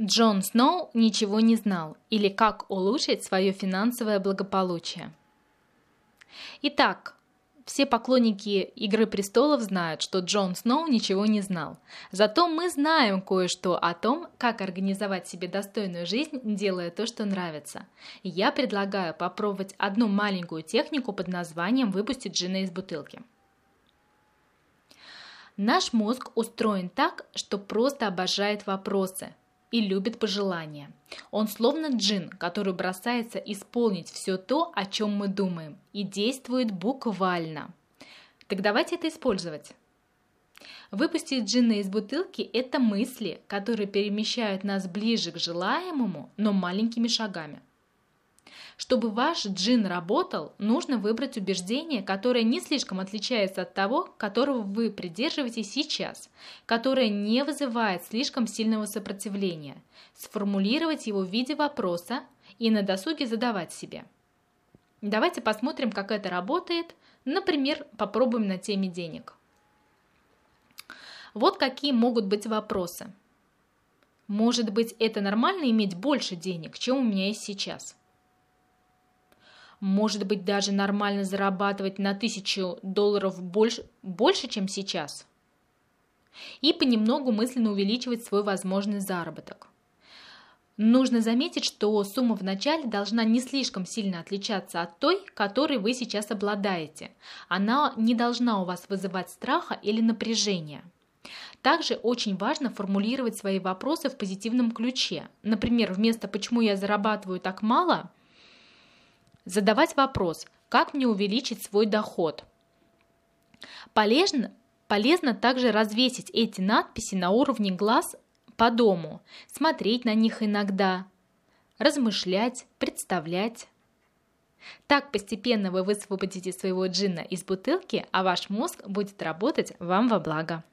Джон Сноу ничего не знал или как улучшить свое финансовое благополучие. Итак, все поклонники «Игры престолов» знают, что Джон Сноу ничего не знал. Зато мы знаем кое-что о том, как организовать себе достойную жизнь, делая то, что нравится. Я предлагаю попробовать одну маленькую технику под названием «Выпустить джина из бутылки». Наш мозг устроен так, что просто обожает вопросы – и любит пожелания. Он словно джин, который бросается исполнить все то, о чем мы думаем, и действует буквально. Так давайте это использовать. Выпустить джина из бутылки – это мысли, которые перемещают нас ближе к желаемому, но маленькими шагами – чтобы ваш джин работал, нужно выбрать убеждение, которое не слишком отличается от того, которого вы придерживаетесь сейчас, которое не вызывает слишком сильного сопротивления, сформулировать его в виде вопроса и на досуге задавать себе. Давайте посмотрим, как это работает. Например, попробуем на теме денег. Вот какие могут быть вопросы. Может быть, это нормально иметь больше денег, чем у меня есть сейчас? Может быть даже нормально зарабатывать на тысячу долларов больше, больше, чем сейчас. И понемногу мысленно увеличивать свой возможный заработок. Нужно заметить, что сумма в начале должна не слишком сильно отличаться от той, которой вы сейчас обладаете. Она не должна у вас вызывать страха или напряжения. Также очень важно формулировать свои вопросы в позитивном ключе. Например, вместо «почему я зарабатываю так мало» Задавать вопрос, как мне увеличить свой доход. Полезно, полезно также развесить эти надписи на уровне глаз по дому, смотреть на них иногда, размышлять, представлять. Так постепенно вы высвободите своего джинна из бутылки, а ваш мозг будет работать вам во благо.